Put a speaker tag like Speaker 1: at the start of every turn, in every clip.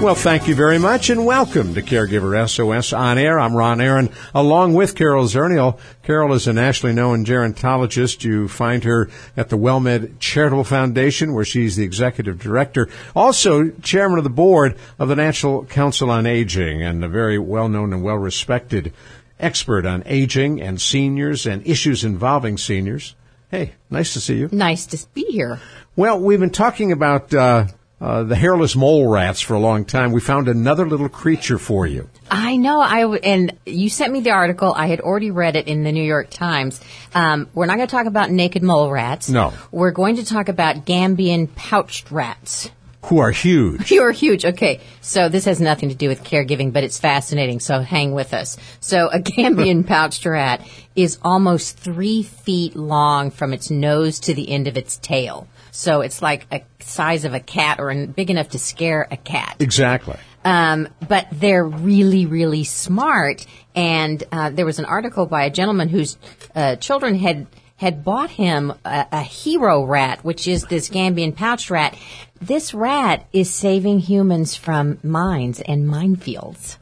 Speaker 1: Well, thank you very much and welcome to Caregiver SOS on air. I'm Ron Aaron along with Carol Zernial. Carol is a nationally known gerontologist. You find her at the WellMed Charitable Foundation where she's the executive director, also chairman of the board of the National Council on Aging and a very well-known and well-respected expert on aging and seniors and issues involving seniors. Hey, nice to see you.
Speaker 2: Nice to be here.
Speaker 1: Well, we've been talking about uh, uh, the hairless mole rats for a long time. We found another little creature for you.
Speaker 2: I know. I w- and you sent me the article. I had already read it in the New York Times. Um, we're not going to talk about naked mole rats.
Speaker 1: No.
Speaker 2: We're going to talk about Gambian pouched rats.
Speaker 1: Who are huge.
Speaker 2: You are huge. Okay. So this has nothing to do with caregiving, but it's fascinating. So hang with us. So a Gambian pouched rat is almost three feet long from its nose to the end of its tail. So it's like a size of a cat or big enough to scare a cat.
Speaker 1: Exactly.
Speaker 2: Um, but they're really, really smart. And uh, there was an article by a gentleman whose uh, children had had bought him a, a, hero rat, which is this Gambian pouch rat. This rat is saving humans from mines and minefields.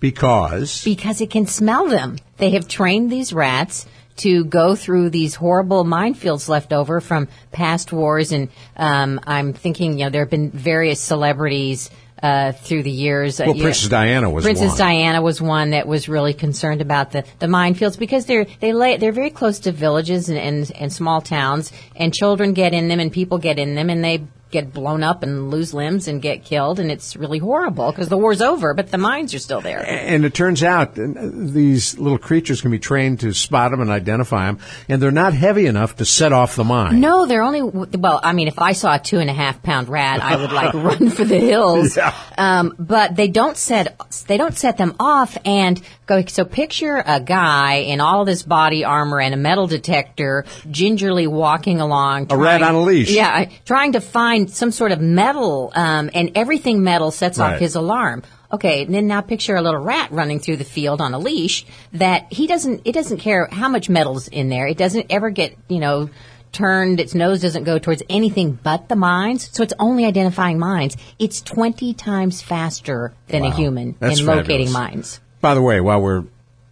Speaker 1: Because?
Speaker 2: Because it can smell them. They have trained these rats to go through these horrible minefields left over from past wars. And um, I'm thinking, you know, there have been various celebrities uh, through the years.
Speaker 1: Well, uh, Princess Diana was
Speaker 2: Princess
Speaker 1: one.
Speaker 2: Diana was one that was really concerned about the, the minefields because they're they lay they're very close to villages and, and and small towns, and children get in them and people get in them, and they get blown up and lose limbs and get killed, and it's really horrible because the war's over, but the mines are still there.
Speaker 1: And it turns out these little creatures can be trained to spot them and identify them, and they're not heavy enough to set off the mine.
Speaker 2: No, they're only well. I mean, if I saw a two and a half pound rat, I would like run for the hills.
Speaker 1: Yeah.
Speaker 2: Um, but they don't set they don't set them off and go. So picture a guy in all of this body armor and a metal detector, gingerly walking along.
Speaker 1: Trying, a rat on a leash.
Speaker 2: Yeah, trying to find some sort of metal, um, and everything metal sets
Speaker 1: Right.
Speaker 2: off his alarm. Okay, and then now picture a little rat running through the field on a leash that he doesn't, it doesn't care how much metal's in there. It doesn't ever get, you know, turned. Its nose doesn't go towards anything but the mines. So it's only identifying mines. It's 20 times faster than
Speaker 1: Wow.
Speaker 2: a human
Speaker 1: That's
Speaker 2: in locating
Speaker 1: fabulous.
Speaker 2: mines.
Speaker 1: By the way, while we're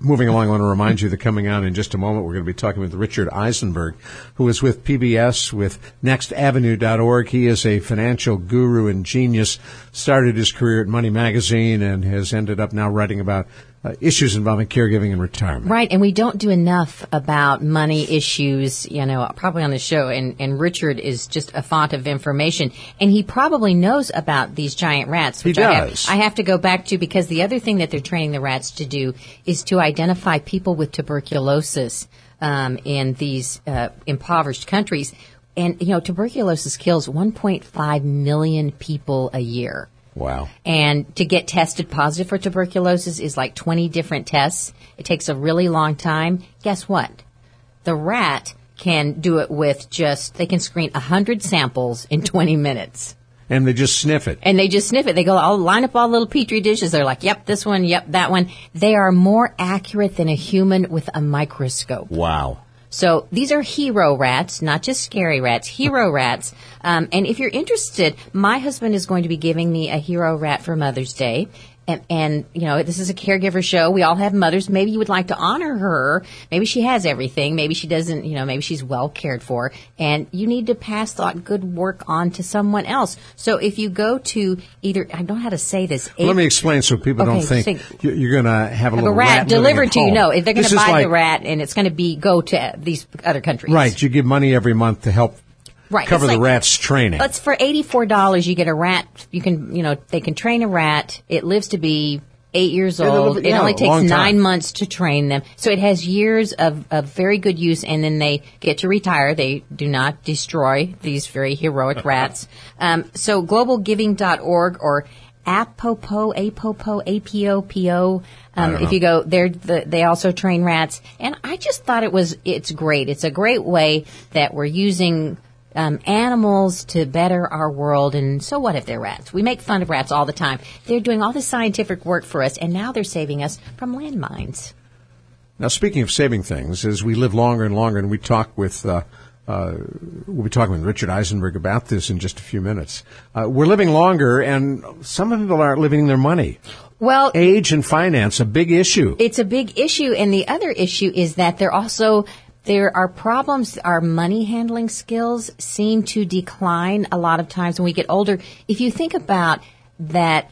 Speaker 1: moving along, I want to remind you that coming out in just a moment, we're going to be talking with Richard Eisenberg, who is with PBS with NextAvenue.org. He is a financial guru and genius, started his career at Money Magazine and has ended up now writing about uh, issues involving caregiving and retirement.
Speaker 2: Right, and we don't do enough about money issues, you know, probably on the show. And, and Richard is just a font of information, and he probably knows about these giant rats.
Speaker 1: He
Speaker 2: Which I have,
Speaker 1: does.
Speaker 2: I have to go back to because the other thing that they're training the rats to do is to identify people with tuberculosis um, in these uh, impoverished countries. And you know, tuberculosis kills 1.5 million people a year.
Speaker 1: Wow.
Speaker 2: And to get tested positive for tuberculosis is like 20 different tests. It takes a really long time. Guess what? The rat can do it with just, they can screen 100 samples in 20 minutes.
Speaker 1: And they just sniff it.
Speaker 2: And they just sniff it. They go, I'll line up all little petri dishes. They're like, yep, this one, yep, that one. They are more accurate than a human with a microscope.
Speaker 1: Wow.
Speaker 2: So these are hero rats, not just scary rats, hero rats. Um, and if you're interested, my husband is going to be giving me a hero rat for Mother's Day. And, and, you know, this is a caregiver show. We all have mothers. Maybe you would like to honor her. Maybe she has everything. Maybe she doesn't, you know, maybe she's well cared for. And you need to pass that good work on to someone else. So if you go to either, I don't know how to say this.
Speaker 1: Well, let me explain so people don't think
Speaker 2: think-
Speaker 1: you- you're going to have a
Speaker 2: have a
Speaker 1: little
Speaker 2: rat,
Speaker 1: rat
Speaker 2: delivered to you. No, they're going to buy
Speaker 1: like-
Speaker 2: the rat and it's going to be go to these other countries.
Speaker 1: Right. You give money every month to help
Speaker 2: Right.
Speaker 1: cover
Speaker 2: It's
Speaker 1: the
Speaker 2: like-
Speaker 1: rat's training.
Speaker 2: It's for eighty four dollars. You get a rat. You can, you know, they can train a rat. It lives to be eight years
Speaker 1: Yeah, they
Speaker 2: old.
Speaker 1: live-
Speaker 2: it
Speaker 1: yeah,
Speaker 2: only takes
Speaker 1: long time.
Speaker 2: nine months to train them. So it has years of, of very good use, and then they get to retire. They do not destroy these very heroic rats. Um, so globalgiving.org or Apopo, Apopo, APOPO. Um, if you go, they're the, they also train rats, and I just thought it was it's great. It's a great way that we're using um, animals to better our world. And so what if they're rats? We make fun of rats all the time. They're doing all this scientific work for us, and now they're saving us from landmines.
Speaker 1: Now, speaking of saving things, as we live longer and longer, and we talk with, uh, uh, we'll be talking with Richard Eisenberg about this in just a few minutes. Uh, we're living longer, and some people aren't living their money.
Speaker 2: Well,
Speaker 1: Age and finance, a big issue.
Speaker 2: it's a big issue and the other issue is that they're also there are problems our money handling skills seem to decline a lot of times when we get older if you think about that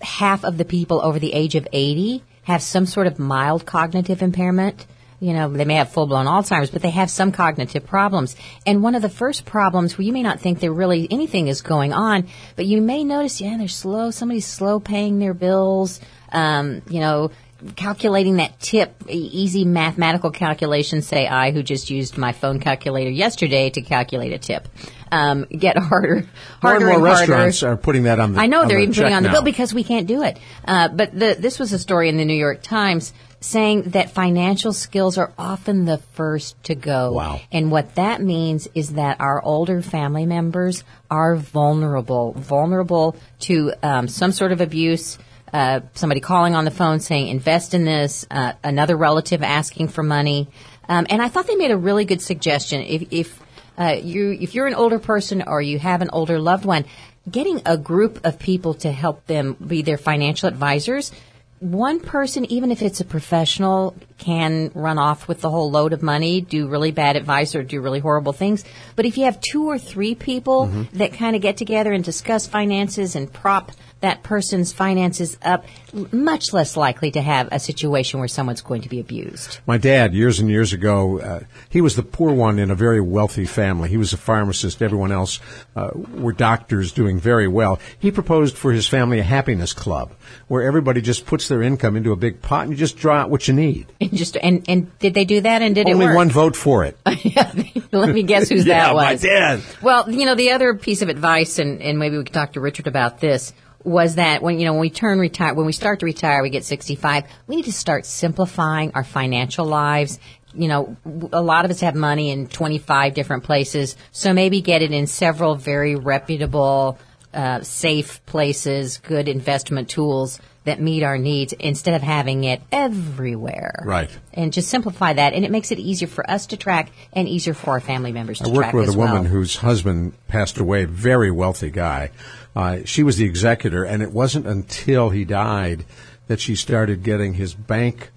Speaker 2: half of the people over the age of 80 have some sort of mild cognitive impairment you know, they may have full blown Alzheimer's, but they have some cognitive problems. And one of the first problems where you may not think there really anything is going on, but you may notice, yeah, they're slow. Somebody's slow paying their bills. Um, you know, calculating that tip, easy mathematical calculation, say I, who just used my phone calculator yesterday to calculate a tip, um, get harder,
Speaker 1: More and
Speaker 2: harder
Speaker 1: more
Speaker 2: and harder.
Speaker 1: restaurants are putting that on the
Speaker 2: I know they're
Speaker 1: the
Speaker 2: even putting on the
Speaker 1: now.
Speaker 2: bill because we can't do it. Uh, but the, this was a story in the New York Times saying that financial skills are often the first to go.
Speaker 1: Wow.
Speaker 2: And what that means is that our older family members are vulnerable, vulnerable to um, some sort of abuse. Uh, somebody calling on the phone saying invest in this, uh, another relative asking for money, um, and I thought they made a really good suggestion. If, if uh, you if you're an older person or you have an older loved one, getting a group of people to help them be their financial advisors. One person, even if it's a professional, can run off with the whole load of money, do really bad advice, or do really horrible things. But if you have two or three people that kind of get together and discuss finances and prop that person's finances up, much less likely to have a situation where someone's going to be abused.
Speaker 1: My dad, years and years ago, uh, he was the poor one in a very wealthy family. He was a pharmacist. Everyone else uh, were doctors doing very well. He proposed for his family a happiness club where everybody just puts their income into a big pot and you just draw out what you need.
Speaker 2: And just and and did they do that? And did
Speaker 1: Only
Speaker 2: it work?
Speaker 1: one vote for it.
Speaker 2: Let me guess whose
Speaker 1: Yeah,
Speaker 2: that
Speaker 1: my dad.
Speaker 2: Well, you know, the other piece of advice, and, and maybe we could talk to Richard about this, was that when you know when we turn retire, when we start to retire, we get 65. We need to start simplifying our financial lives. You know, a lot of us have money in 25 different places, so maybe get it in several very reputable, uh, safe places, good investment tools that meet our needs instead of having it everywhere.
Speaker 1: Right.
Speaker 2: And just simplify that, and it makes it easier for us to track and easier for our family members to
Speaker 1: I worked
Speaker 2: track
Speaker 1: with a woman whose husband passed away, very wealthy guy. Uh, she was the executor, and it wasn't until he died that she started getting his bank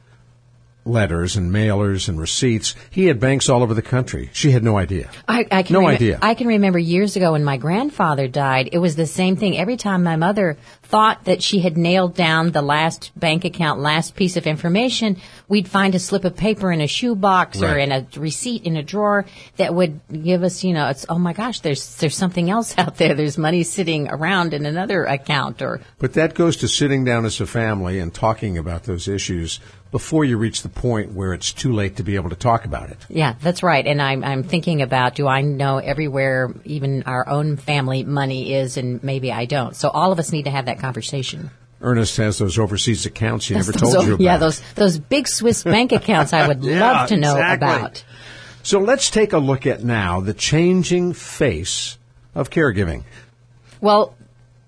Speaker 1: letters and mailers and receipts. He had banks all over the country. She had no idea.
Speaker 2: I, I can
Speaker 1: no
Speaker 2: remem-
Speaker 1: idea.
Speaker 2: I can remember years ago when my grandfather died. It was the same thing. Every time my mother thought that she had nailed down the last bank account, last piece of information, we'd find a slip of paper in a shoebox or in a receipt in a drawer that would give us, you know, it's oh my gosh, there's there's something else out there. There's money sitting around in another account or
Speaker 1: But that goes to sitting down as a family and talking about those issues before you reach the point where it's too late to be able to talk about it.
Speaker 2: Yeah, that's right. And I'm I'm thinking about do I know everywhere even our own family money is and maybe I don't. So all of us need to have that conversation.
Speaker 1: Ernest has those overseas accounts he never
Speaker 2: Those-
Speaker 1: told you about.
Speaker 2: Yeah, those those big Swiss bank accounts I would
Speaker 1: Yeah,
Speaker 2: love to know
Speaker 1: exactly.
Speaker 2: about.
Speaker 1: So let's take a look at now the changing face of caregiving.
Speaker 2: Well,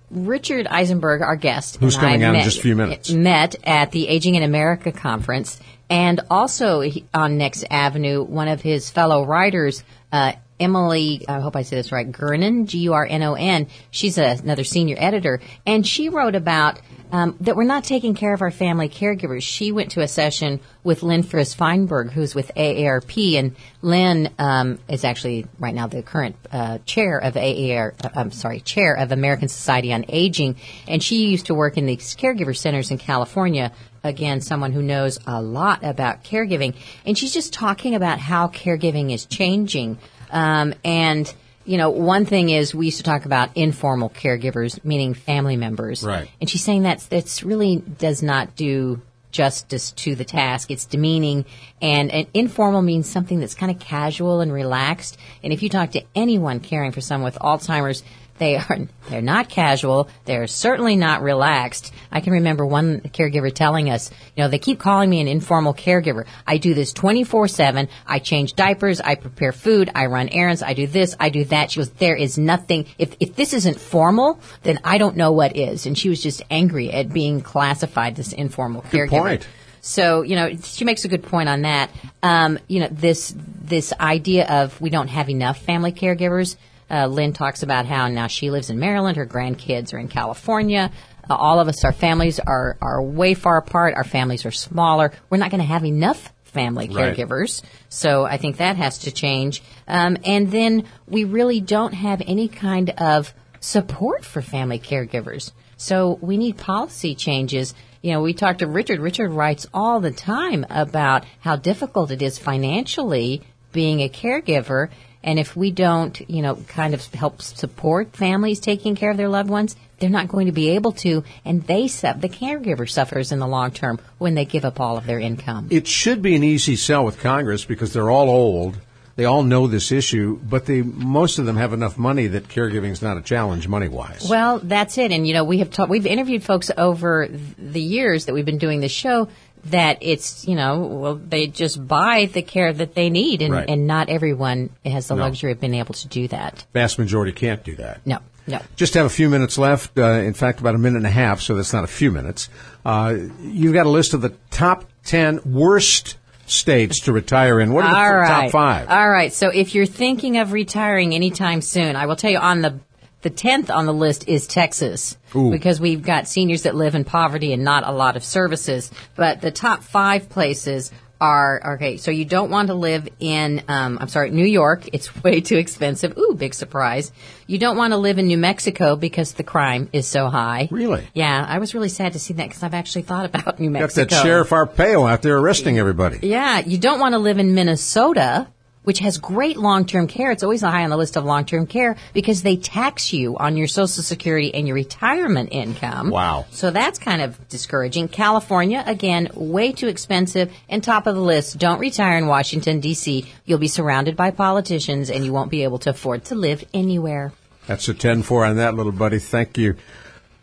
Speaker 2: Richard Eisenberg, our guest,
Speaker 1: Who's
Speaker 2: and
Speaker 1: coming
Speaker 2: I
Speaker 1: out in just a few minutes.
Speaker 2: met at the Aging in America conference, and also on Next Avenue, one of his fellow writers, uh, Emily, I hope I say this right, Gurnon, G-U-R-N-O-N. She's a, another senior editor, and she wrote about um, that we're not taking care of our family caregivers. She went to a session with Lynn Friss Feinberg, who's with AARP, and Lynn um, is actually right now the current uh, chair of AAR. uh, I'm sorry, chair of American Society on Aging, and she used to work in these caregiver centers in California. Again, someone who knows a lot about caregiving, and she's just talking about how caregiving is changing, um, and you know, one thing is we used to talk about informal caregivers, meaning family members.
Speaker 1: Right.
Speaker 2: And she's saying that's that's really does not do justice to the task. It's demeaning and, and informal means something that's kind of casual and relaxed. And if you talk to anyone caring for someone with Alzheimer's, They are they're not casual. They're certainly not relaxed. I can remember one caregiver telling us, you know, they keep calling me an informal caregiver. I do this 24/7. I change diapers, I prepare food, I run errands, I do this, I do that. She goes, there is nothing if if this isn't formal, then I don't know what is. And she was just angry at being classified as informal
Speaker 1: Good
Speaker 2: caregiver.
Speaker 1: point.
Speaker 2: So you know, she makes a good point on that. Um, you know, this this idea of we don't have enough family caregivers. Uh, Lynn talks about how now she lives in Maryland, her grandkids are in California. Uh, all of us, our families are are way far apart. Our families are smaller. We're not going to have enough family
Speaker 1: Right.
Speaker 2: caregivers. So I think that has to change. Um, and then we really don't have any kind of support for family caregivers. So we need policy changes. You know, we talked to Richard. Richard writes all the time about how difficult it is financially being a caregiver. And if we don't, you know, kind of help support families taking care of their loved ones, they're not going to be able to. And they, su- the caregiver suffers in the long term when they give up all of their income.
Speaker 1: It should be an easy sell with Congress because they're all old. They all know this issue, but they most of them have enough money that caregiving is not a challenge money wise.
Speaker 2: Well, that's it. And you know, we have ta- we've interviewed folks over the years that we've been doing this show that it's you know well they just buy the care that they need and,
Speaker 1: Right.
Speaker 2: and not everyone has the
Speaker 1: No.
Speaker 2: luxury of being able to do that.
Speaker 1: Vast majority can't do that.
Speaker 2: No, no.
Speaker 1: Just have a few minutes left. Uh, in fact, about a minute and a half, so that's not a few minutes. Uh, you've got a list of the top ten worst states to retire in. What are the
Speaker 2: All
Speaker 1: f-
Speaker 2: right.
Speaker 1: top five?
Speaker 2: All right. So if you're thinking of retiring anytime soon, I will tell you on the the tenth on the list is Texas
Speaker 1: Ooh.
Speaker 2: because we've got seniors that live in poverty and not a lot of services. But the top five places are okay. So you don't want to live in um, I'm sorry, New York. It's way too expensive. Ooh, big surprise. You don't want to live in New Mexico because the crime is so high.
Speaker 1: Really?
Speaker 2: Yeah, I was really sad to see that because I've actually thought about New Mexico.
Speaker 1: Got that Sheriff Arpaio out there arresting everybody.
Speaker 2: Yeah, you don't want to live in Minnesota, which has great long-term care. It's always high on the list of long-term care because they tax you on your Social Security and your retirement income.
Speaker 1: Wow.
Speaker 2: So that's kind of discouraging. California, again, way too expensive and top of the list. Don't retire in Washington, D.C. You'll be surrounded by politicians and you won't be able to afford to live anywhere.
Speaker 1: That's a 10-4 on that, little buddy. Thank you.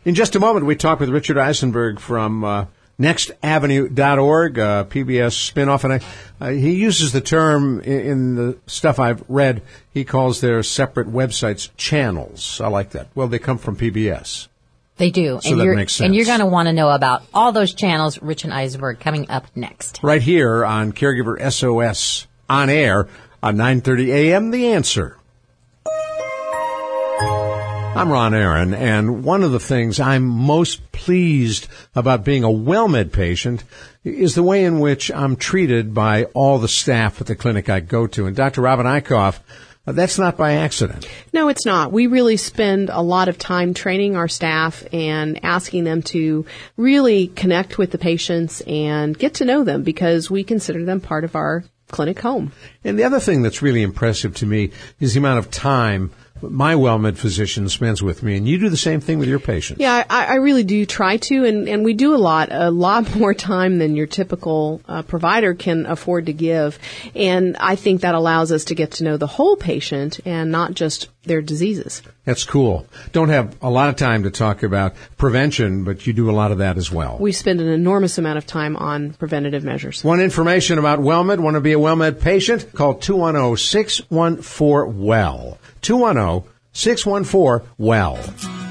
Speaker 1: In just a moment, we talk with Richard Eisenberg from uh, nextavenue.org, uh, PBS spinoff, and I, uh, he uses the term in, in the stuff I've read. He calls their separate websites channels. I like that. Well, they come from PBS.
Speaker 2: They do.
Speaker 1: So
Speaker 2: and
Speaker 1: that
Speaker 2: you're,
Speaker 1: makes
Speaker 2: And you're going to want to know about all those channels, Richard Eisenberg, coming up next.
Speaker 1: Right here on Caregiver SOS on air on 9:30 a.m. The Answer. I'm Ron Aaron, and one of the things I'm most pleased about being a WellMed patient is the way in which I'm treated by all the staff at the clinic I go to. And Dr. Robin Eichhoff, that's not by accident.
Speaker 3: No, it's not. We really spend a lot of time training our staff and asking them to really connect with the patients and get to know them because we consider them part of our clinic home.
Speaker 1: And the other thing that's really impressive to me is the amount of time my WellMed physician spends with me, and you do the same thing with your patients.
Speaker 3: Yeah, I, I really do try to, and, and we do a lot, a lot more time than your typical uh, provider can afford to give. And I think that allows us to get to know the whole patient and not just their diseases.
Speaker 1: That's cool. Don't have a lot of time to talk about prevention, but you do a lot of that as well.
Speaker 3: We spend an enormous amount of time on preventative measures.
Speaker 1: Want information about WellMed? Want to be a WellMed patient? Call 210-614-WELL. 210-614-WELL.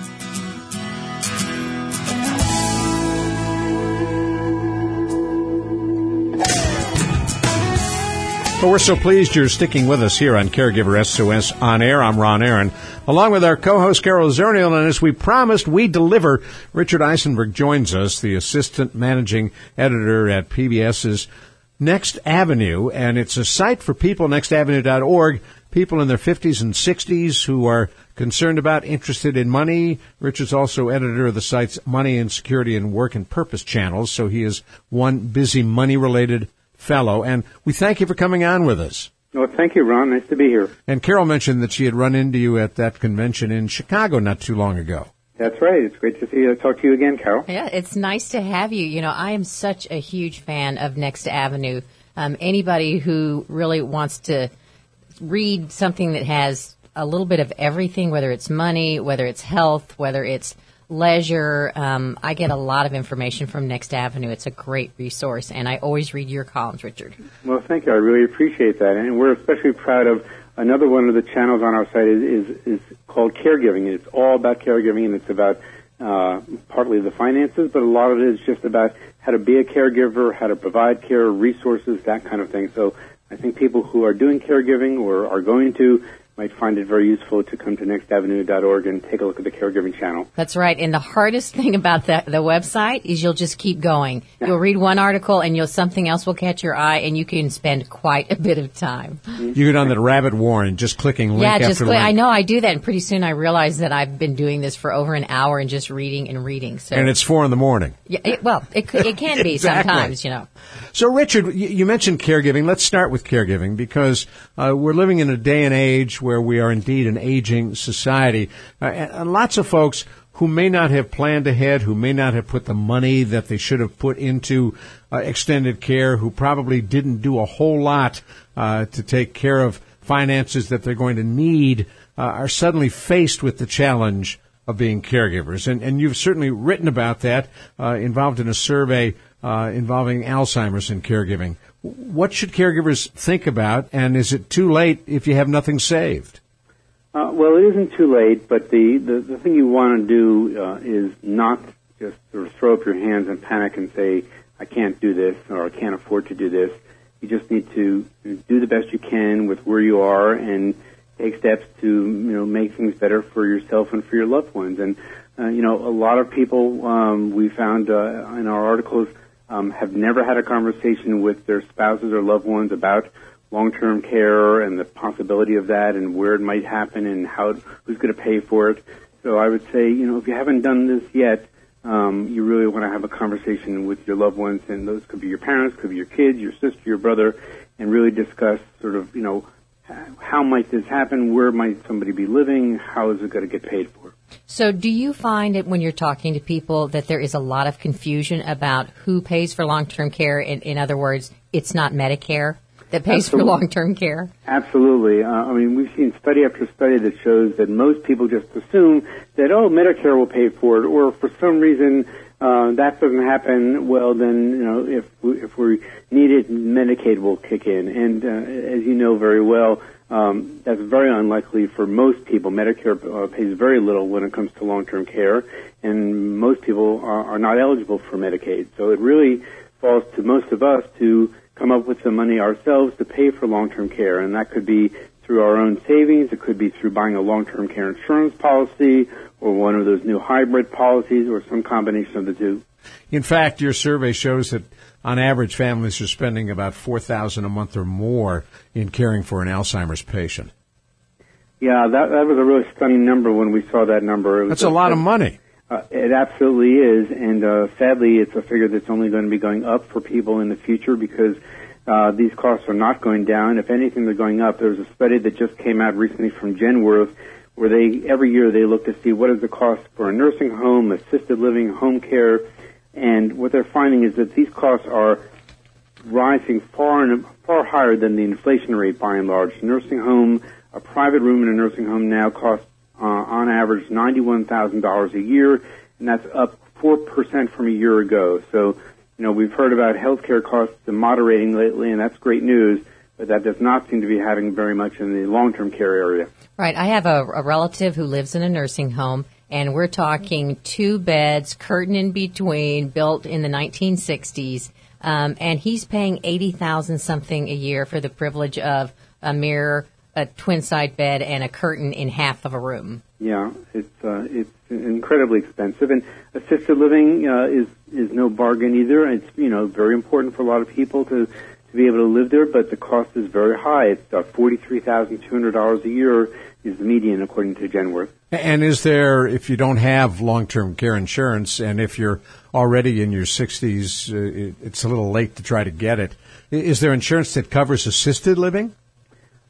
Speaker 1: Well, we're so pleased you're sticking with us here on Caregiver SOS On Air. I'm Ron Aaron, along with our co-host Carol Zernial, and as we promised, we deliver. Richard Eisenberg joins us, the assistant managing editor at PBS's Next Avenue, and it's a site for people, nextavenue.org, people in their 50s and 60s who are concerned about, interested in money. Richard's also editor of the site's Money and Security and Work and Purpose channels, so he is one busy money-related fellow, and we thank you for coming on with us.
Speaker 4: Well, thank you, Ron. Nice to be here.
Speaker 1: And Carol mentioned that she had run into you at that convention in Chicago not too long ago.
Speaker 4: That's right. It's great to see you. Talk to you again, Carol.
Speaker 2: Yeah, it's nice to have you. You know, I am such a huge fan of Next Avenue. Um, anybody who really wants to read something that has a little bit of everything, whether it's money, whether it's health, whether it's leisure. Um, I get a lot of information from Next Avenue. It's a great resource, and I always read your columns, Richard.
Speaker 4: Well, thank you. I really appreciate that, and we're especially proud of another one of the channels on our site is is, is called caregiving. It's all about caregiving, and it's about uh, partly the finances, but a lot of it is just about how to be a caregiver, how to provide care, resources, that kind of thing. So I think people who are doing caregiving or are going to might find it very useful to come to nextavenue.org and take a look at the caregiving channel.
Speaker 2: That's right. And the hardest thing about the, the website is you'll just keep going. You'll read one article and you'll something else will catch your eye and you can spend quite a bit of time.
Speaker 1: You get on the rabbit warren, just clicking link
Speaker 2: yeah,
Speaker 1: after
Speaker 2: just
Speaker 1: link.
Speaker 2: click. I know I do that and pretty soon I realize that I've been doing this for over an hour and just reading and reading. So
Speaker 1: And it's four in the morning.
Speaker 2: yeah, it, well, it, it can be
Speaker 1: Exactly.
Speaker 2: sometimes, you know.
Speaker 1: So, Richard, you you mentioned caregiving. Let's start with caregiving because uh, we're living in a day and age where we are indeed an aging society. Uh, and, lots of folks who may not have planned ahead, who may not have put the money that they should have put into uh, extended care, who probably didn't do a whole lot uh, to take care of finances that they're going to need, uh, are suddenly faced with the challenge of being caregivers. And, and you've certainly written about that, uh, involved in a survey uh, involving Alzheimer's and caregiving. What should caregivers think about, and is it too late if you have nothing saved?
Speaker 4: Uh, well, it isn't too late, but the, the, the thing you want to do uh, is not just sort of throw up your hands and panic and say, I can't do this or I can't afford to do this. You just need to do the best you can with where you are and take steps to, you know, make things better for yourself and for your loved ones. And, uh, you know, a lot of people, um, we found uh, in our articles, um, have never had a conversation with their spouses or loved ones about long-term care and the possibility of that and where it might happen and how who's going to pay for it. So I would say, you know, if you haven't done this yet, um, you really want to have a conversation with your loved ones, and those could be your parents, could be your kids, your sister, your brother, and really discuss sort of, you know, how might this happen? Where might somebody be living? How is it going to get paid for?
Speaker 2: So, do you find it when you're talking to people that there is a lot of confusion about who pays for long term care? In, in other words, it's not Medicare that pays for long term care?
Speaker 4: Absolutely. Uh, I mean, we've seen study after study that shows that most people just assume that, oh, Medicare will pay for it, or for some reason uh, that doesn't happen. Well, then, you know, if we, if we need it, Medicaid will kick in. And uh, as you know very well, um, that's very unlikely for most people. Medicare uh, pays very little when it comes to long-term care, and most people are, are not eligible for Medicaid. So it really falls to most of us to come up with the money ourselves to pay for long-term care, and that could be through our own savings. It could be through buying a long-term care insurance policy or one of those new hybrid policies or some combination of the two.
Speaker 1: In fact, your survey shows that on average, families are spending about four thousand a month or more in caring for an Alzheimer's patient.
Speaker 4: Yeah, that, that was a really stunning number when we saw that number.
Speaker 1: That's a lot of money.
Speaker 4: Uh, it absolutely is, and uh, sadly, it's a figure that's only going to be going up for people in the future because uh, these costs are not going down. If anything, they're going up. There was a study that just came out recently from Genworth, where they every year they look to see what is the cost for a nursing home, assisted living, home care, and what they're finding is that these costs are rising far and far higher than the inflation rate by and large. Nursing home, a private room in a nursing home now costs uh, on average $91,000 a year, and that's up 4% from a year ago. So, you know, we've heard about healthcare costs moderating lately, and that's great news, but that does not seem to be happening very much in the long-term care area.
Speaker 2: Right. I have a, a relative who lives in a nursing home, and we're talking two beds, curtain in between, built in the 1960s, um, and he's paying eighty thousand something a year for the privilege of a mirror, a twin side bed, and a curtain in half of a room.
Speaker 4: Yeah, it's uh, it's incredibly expensive, and assisted living uh, is is no bargain either. It's you know very important for a lot of people to to be able to live there, but the cost is very high. It's uh, forty three thousand two hundred dollars a year is the median according to Genworth.
Speaker 1: And is there, if you don't have long-term care insurance, and if you're already in your 60s, uh, it, it's a little late to try to get it, is there insurance that covers assisted living?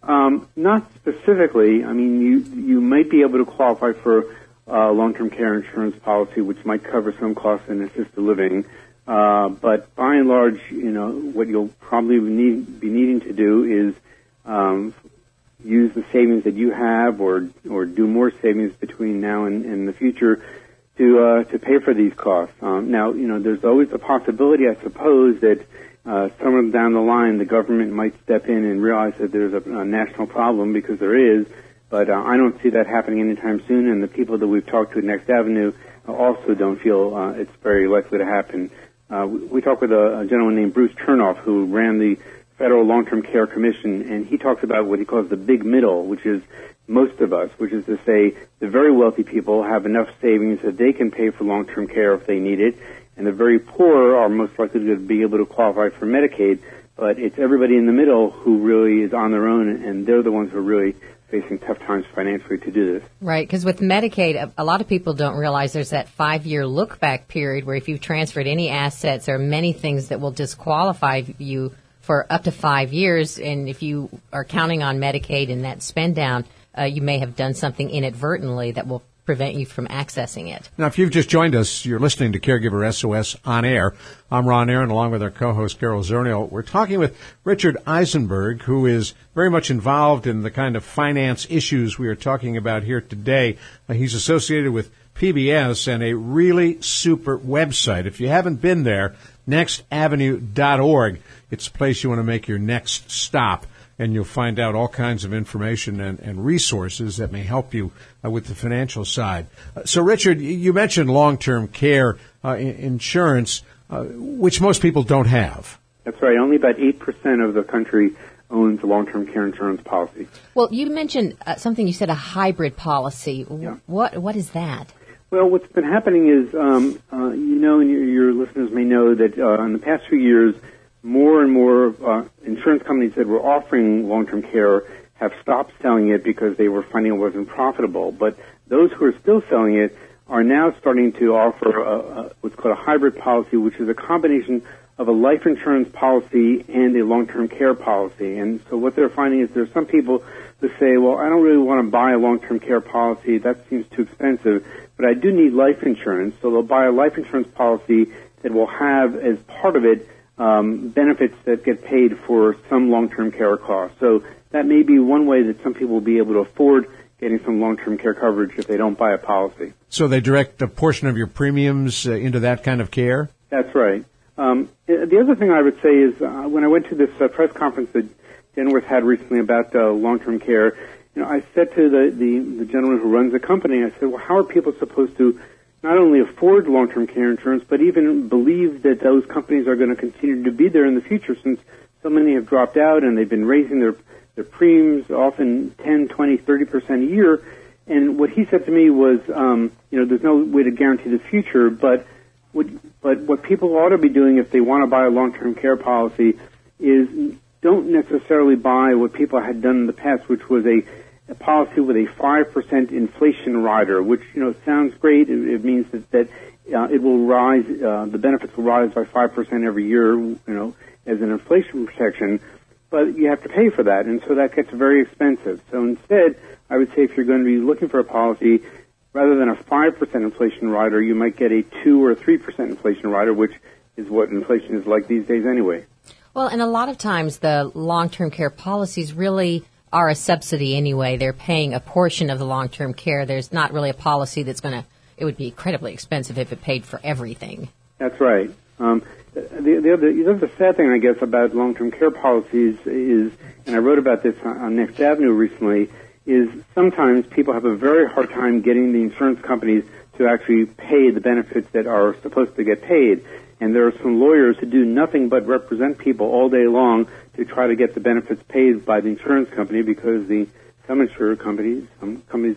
Speaker 4: Um, not specifically. I mean, you you might be able to qualify for a long-term care insurance policy, which might cover some costs in assisted living. Uh, but by and large, you know, what you'll probably need, be needing to do is um, use the savings that you have or or do more savings between now and, and the future to uh, to pay for these costs. Um, now, you know, there's always a possibility, I suppose, that uh, somewhere down the line the government might step in and realize that there's a, a national problem because there is. But uh, I don't see that happening anytime soon, and the people that we've talked to at Next Avenue also don't feel uh, it's very likely to happen. Uh, we, we talked with a, a gentleman named Bruce Chernof who ran the Federal Long-Term Care Commission, and he talks about what he calls the big middle, which is most of us, which is to say the very wealthy people have enough savings that they can pay for long-term care if they need it, and the very poor are most likely to be able to qualify for Medicaid, but it's everybody in the middle who really is on their own, and they're the ones who are really facing tough times financially to do this.
Speaker 2: Right, because with Medicaid, a lot of people don't realize there's that five year look back period where if you've transferred any assets, there are many things that will disqualify you for up to five years. And if you are counting on Medicaid and that spend down, uh, you may have done something inadvertently that will prevent you from accessing it.
Speaker 1: Now, if you've just joined us, you're listening to Caregiver SOS on air. I'm Ron Aaron, along with our co-host Carol Zernial. We're talking with Richard Eisenberg, who is very much involved in the kind of finance issues we are talking about here today. Uh, he's associated with PBS and a really super website. If you haven't been there, nextavenue.org. It's a place you want to make your next stop and you'll find out all kinds of information and, and resources that may help you uh, with the financial side. Uh, so, Richard, you mentioned long-term care uh, insurance, uh, which most people don't have.
Speaker 4: That's right. Only about eight percent of the country owns a long-term care insurance policy.
Speaker 2: Well, you mentioned uh, something. You said a hybrid policy.
Speaker 4: Yeah.
Speaker 2: What What is that?
Speaker 4: Well, what's been happening is, um, uh, you know, and your, your listeners may know that in the past few years more and more uh, insurance companies that were offering long-term care have stopped selling it because they were finding it wasn't profitable. But those who are still selling it are now starting to offer a, a, what's called a hybrid policy, which is a combination of a life insurance policy and a long-term care policy. And so what they're finding is there's some people who say, well, I don't really want to buy a long-term care policy. That seems too expensive, but I do need life insurance. So they'll buy a life insurance policy that will have as part of it um, benefits that get paid for some long-term care costs. So that may be one way that some people will be able to afford getting some long-term care coverage if they don't buy a policy.
Speaker 1: So they direct a portion of your premiums uh, into that kind of care?
Speaker 4: That's right. Um, the other thing I would say is uh, when I went to this uh, press conference that Genworth had recently about uh, long-term care, you know, I said to the, the, the gentleman who runs the company, I said, well, how are people supposed to not only afford long-term care insurance, but even believe that those companies are going to continue to be there in the future since so many have dropped out and they've been raising their, their premiums often 10, 20, 30% a year. And what he said to me was, um, you know, there's no way to guarantee the future, but what, but what people ought to be doing if they want to buy a long-term care policy is don't necessarily buy what people had done in the past, which was a a policy with a 5% inflation rider, which, you know, sounds great. It, it means that, that uh, it will rise, uh, the benefits will rise by 5% every year, you know, as an inflation protection, but you have to pay for that, and so that gets very expensive. So instead, I would say if you're going to be looking for a policy, rather than a 5% inflation rider, you might get a 2 or 3% inflation rider, which is what inflation is like these days anyway.
Speaker 2: Well, and a lot of times the long-term care policies really are a subsidy anyway. They're paying a portion of the long term care. There's not really a policy that's going to, it would be incredibly expensive if it paid for everything.
Speaker 4: That's right. Um, the, the, other, the other sad thing, I guess, about long-term care policies is, and I wrote about this on Next Avenue recently, is sometimes people have a very hard time getting the insurance companies to actually pay the benefits that are supposed to get paid. And there are some lawyers who do nothing but represent people all day long to try to get the benefits paid by the insurance company because the some insurance companies, some companies,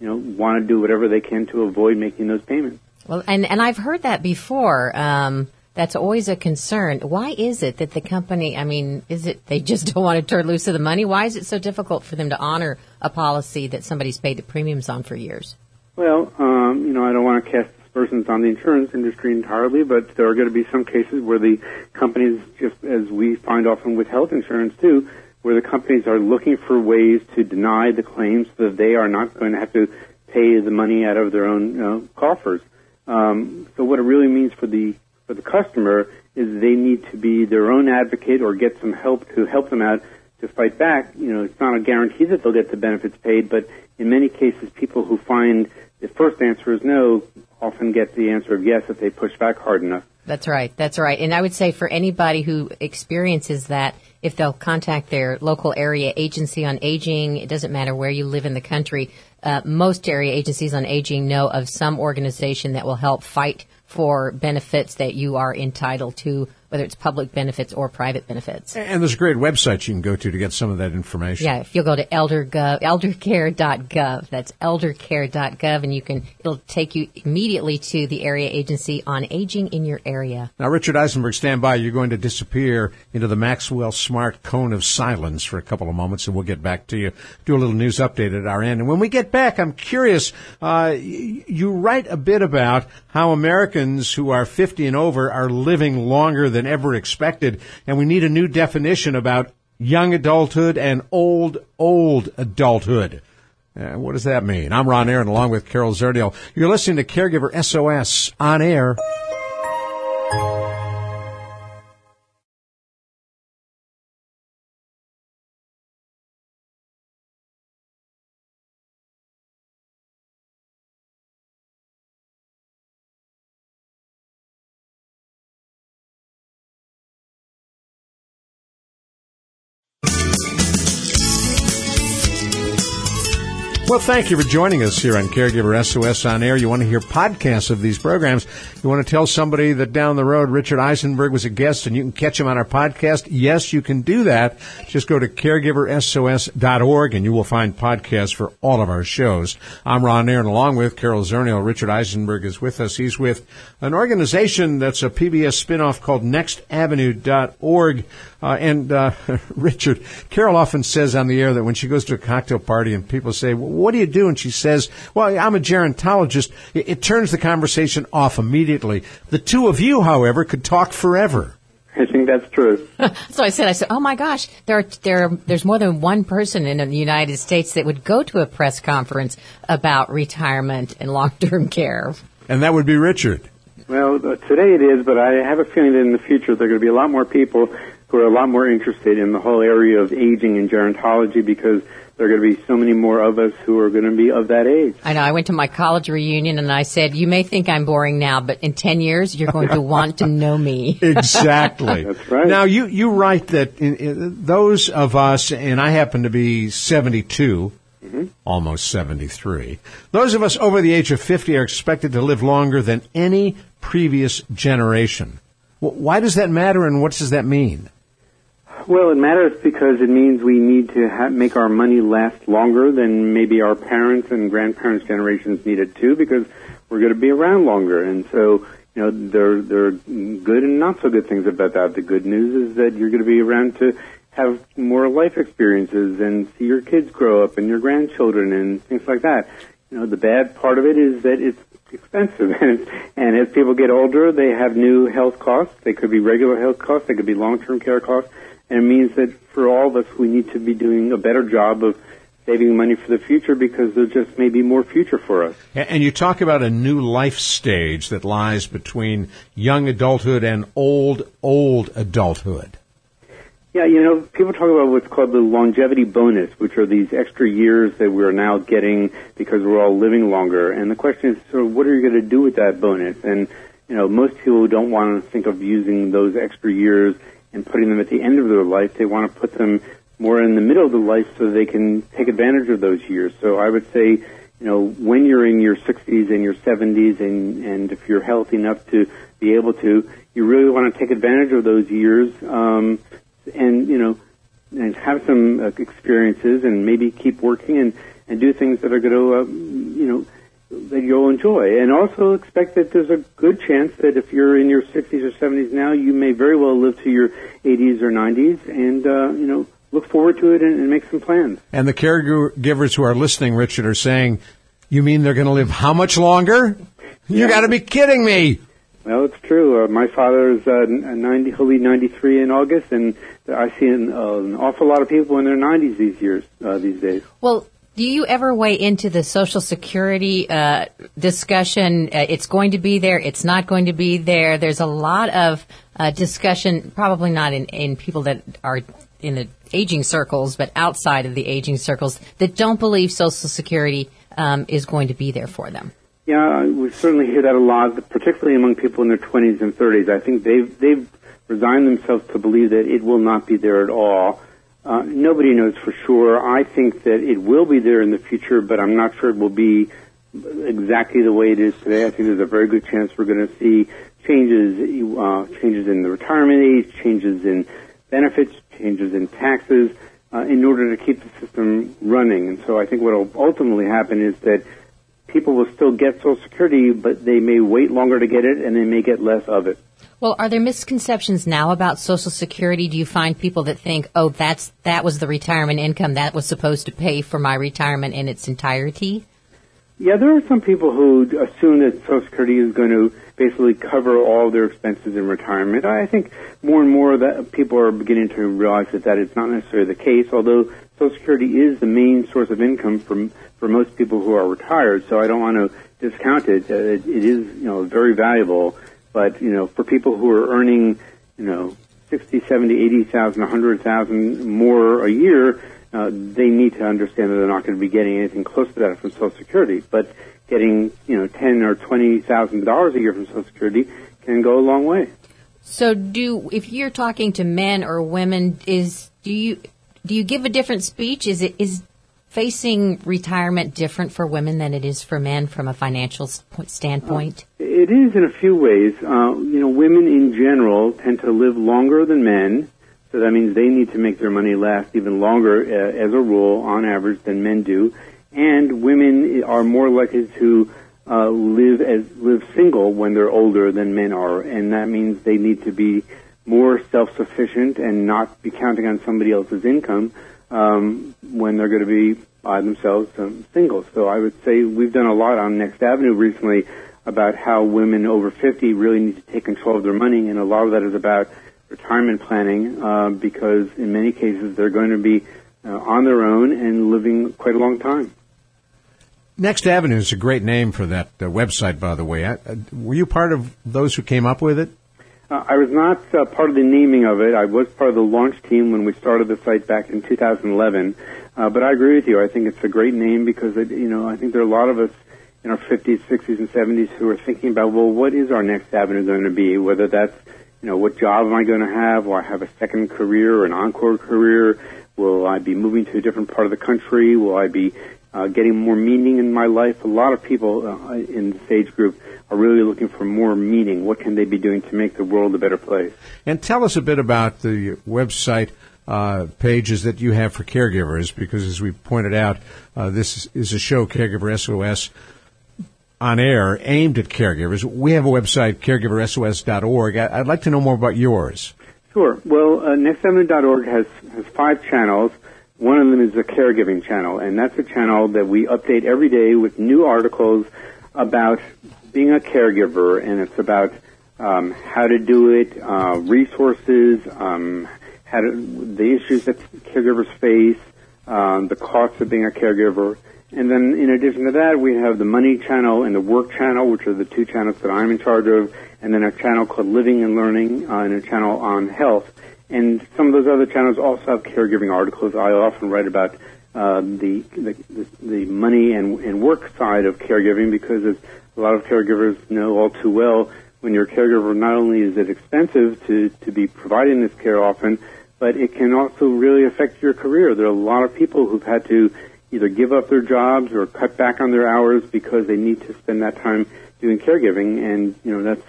Speaker 4: you know, want to do whatever they can to avoid making those payments.
Speaker 2: Well, and and I've heard that before. Um, that's always a concern. Why is it that the company? I mean, is it they just don't want to turn loose of the money? Why is it so difficult for them to honor a policy that somebody's paid the premiums on for years?
Speaker 4: Well, um, you know, I don't want to cast aspersions on the insurance industry entirely, but there are going to be some cases where the companies, just as we find often with health insurance too, where the companies are looking for ways to deny the claims so that they are not going to have to pay the money out of their own you know, coffers. Um, so what it really means for the for the customer is they need to be their own advocate or get some help to help them out to fight back, you know, it's not a guarantee that they'll get the benefits paid, but in many cases, people who find the first answer is no often get the answer of yes if they push back hard enough.
Speaker 2: That's right. That's right. And I would say for anybody who experiences that, if they'll contact their local area agency on aging, it doesn't matter where you live in the country. Uh, most area agencies on aging know of some organization that will help fight for benefits that you are entitled to whether it's public benefits or private benefits.
Speaker 1: And there's a great website you can go to to get some of that information.
Speaker 2: Yeah, if you'll go to eldergov, eldercare.gov, that's eldercare.gov, and you can, it'll take you immediately to the area agency on aging in your area.
Speaker 1: Now, Richard Eisenberg, stand by. You're going to disappear into the Maxwell Smart cone of silence for a couple of moments, and we'll get back to you. Do a little news update at our end. And when we get back, I'm curious, uh, you write a bit about how Americans who are 50 and over are living longer than than ever expected, and we need a new definition about young adulthood and old, old adulthood. Uh, what does that mean? I'm Ron Aaron along with Carol Zernial. You're listening to Caregiver SOS on air. Thank you for joining us here on Caregiver SOS on Air. You want to hear podcasts of these programs. You want to tell somebody that down the road Richard Eisenberg was a guest and you can catch him on our podcast. Yes, you can do that. Just go to caregiversos.org and you will find podcasts for all of our shows. I'm Ron Aaron along with Carol Zernial. Richard Eisenberg is with us. He's with an organization that's a PBS spinoff called nextavenue.org. Uh, and uh, Richard, Carol often says on the air that when she goes to a cocktail party and people say, well, "What do you do?" and she says, "Well, I'm a gerontologist," it, it turns the conversation off immediately. The two of you, however, could talk forever.
Speaker 4: I think that's true.
Speaker 2: so I said, I said, oh my gosh, there are, there are, there's more than one person in the United States that would go to a press conference about retirement and long-term care.
Speaker 1: And that would be Richard.
Speaker 4: Well, uh, today it is, but I have a feeling that in the future there are going to be a lot more people who are a lot more interested in the whole area of aging and gerontology because there are going to be so many more of us who are going to be of that age.
Speaker 2: I know. I went to my college reunion and I said, "You may think I'm boring now, but in ten years, you're going to want to know me."
Speaker 1: exactly.
Speaker 4: That's right.
Speaker 1: Now you you write that in, in, those of us, and I happen to be 72. Mm-hmm. Almost 73. Those of us over the age of 50 are expected to live longer than any previous generation. Why does that matter and what does that mean?
Speaker 4: Well, it matters because it means we need to ha- make our money last longer than maybe our parents and grandparents' generations needed to, because we're going to be around longer. And so, you know, there there are good and not so good things about that. The good news is that you're going to be around to have more life experiences and see your kids grow up and your grandchildren and things like that. You know, the bad part of it is that it's expensive, and, and as people get older, they have new health costs. They could be regular health costs. They could be long-term care costs and it means that for all of us, we need to be doing a better job of saving money for the future because there just may be more future for us.
Speaker 1: And you talk about a new life stage that lies between young adulthood and old, old adulthood.
Speaker 4: Yeah, you know, people talk about what's called the longevity bonus, which are these extra years that we're now getting because we're all living longer. And the question is, so what are you going to do with that bonus? And, you know, most people don't want to think of using those extra years and putting them at the end of their life. They want to put them more in the middle of the life so they can take advantage of those years. So I would say, you know, when you're in your 60s and your 70s and, and if you're healthy enough to be able to, you really want to take advantage of those years, um, and, you know, and have some uh, experiences and maybe keep working and, and do things that are going to, uh, you know, that you'll enjoy. And also expect that there's a good chance that if you're in your 60s or 70s now, you may very well live to your 80s or 90s and, uh, you know, look forward to it and, and make some plans.
Speaker 1: And the caregivers who are listening, Richard, are saying, you mean they're going to live how much longer? You yeah. got to be kidding me.
Speaker 4: Well, it's true. Uh, my father is uh, 90. He'll be 93 in August, and I see an, uh, an awful lot of people in their 90s these years, uh, these days.
Speaker 2: Well, Do you ever weigh into the Social Security uh, discussion? Uh, it's going to be there. It's not going to be there. There's a lot of uh, discussion, probably not in, in people that are in the aging circles, but outside of the aging circles that don't believe Social Security um, is going to be there for them.
Speaker 4: Yeah, we certainly hear that a lot, particularly among people in their 20s and 30s. I think they've they've resigned themselves to believe that it will not be there at all. Uh, nobody knows for sure. I think that it will be there in the future, but I'm not sure it will be exactly the way it is today. I think there's a very good chance we're going to see changes, uh, changes in the retirement age, changes in benefits, changes in taxes, uh, in order to keep the system running. And so I think what will ultimately happen is that people will still get Social Security, but they may wait longer to get it, and they may get less of it.
Speaker 2: Well, are there misconceptions now about Social Security? Do you find people that think, "Oh, that's that was the retirement income that was supposed to pay for my retirement in its entirety"?
Speaker 4: Yeah, there are some people who assume that Social Security is going to basically cover all their expenses in retirement. I think more and more that people are beginning to realize that that is not necessarily the case. Although Social Security is the main source of income for for most people who are retired, so I don't want to discount it. Uh, it, it is you know very valuable, but you know for people who are earning you know sixty, seventy, eighty thousand, a hundred thousand more a year uh, they need to understand that they're not going to be getting anything close to that from Social Security. But getting you know ten or twenty thousand dollars a year from Social Security can go a long way.
Speaker 2: So, do if you're talking to men or women, is do you do you give a different speech? Is it is facing retirement different for women than it is for men from a financial standpoint?
Speaker 4: Uh, it is in a few ways. Uh, you know, women in general tend to live longer than men. So that means they need to make their money last even longer, uh, as a rule, on average, than men do. And women are more likely to uh, live as live single when they're older than men are, and that means they need to be more self-sufficient and not be counting on somebody else's income um, when they're going to be by themselves um, single. So I would say we've done a lot on Next Avenue recently about how women over 50 really need to take control of their money, and a lot of that is about retirement planning uh, because in many cases they're going to be uh, on their own and living quite a long time.
Speaker 1: Next Avenue is a great name for that uh, website, by the way. I, uh, were you part of those who came up with it?
Speaker 4: Uh, I was not uh, part of the naming of it. I was part of the launch team when we started the site back in 2011. but I agree with you. I think it's a great name because it, you know I think there are a lot of us in our 50s, 60s, and 70s who are thinking about well, what is our next avenue going to be? Whether that's you know, what job am I going to have? Will I have a second career or an encore career? Will I be moving to a different part of the country? Will I be uh, getting more meaning in my life? A lot of people uh, in the Sage group are really looking for more meaning. What can they be doing to make the world a better place?
Speaker 1: And tell us a bit about the website uh, pages that you have for caregivers, because as we pointed out, uh, this is a show, Caregiver SOS on air aimed at caregivers. We have a website, caregiversos.org. I'd like to know more about yours.
Speaker 4: Sure. Well, uh, nextavenue.org has, has five channels. One of them is the caregiving channel, and that's a channel that we update every day with new articles about being a caregiver, and it's about um, how to do it, uh, resources, um, how to, the issues that caregivers face, um, the costs of being a caregiver, and then in addition to that, we have the money channel and the work channel, which are the two channels that I'm in charge of, and then a channel called Living and Learning uh, and a channel on health. And some of those other channels also have caregiving articles. I often write about uh, the, the, the money and, and work side of caregiving because as a lot of caregivers know all too well, when you're a caregiver, not only is it expensive to, to be providing this care often, but it can also really affect your career. There are a lot of people who've had to either give up their jobs or cut back on their hours because they need to spend that time doing caregiving. And you know that's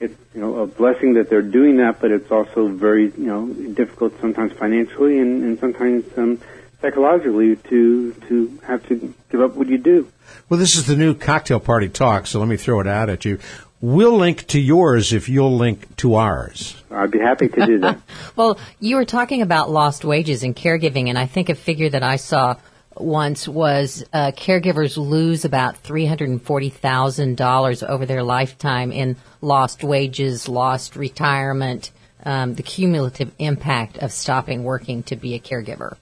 Speaker 4: it's you know a blessing that they're doing that, but it's also very you know difficult sometimes financially and, and sometimes um, psychologically to to have to give up what you do.
Speaker 1: Well, this is the new cocktail party talk, so let me throw it out at you. We'll link to yours if you'll link to ours.
Speaker 4: I'd be happy to do that.
Speaker 2: well, you were talking about lost wages and caregiving, and I think a figure that I saw once was uh, caregivers lose about $340,000 over their lifetime in lost wages, lost retirement, um, the cumulative impact of stopping working to be a caregiver.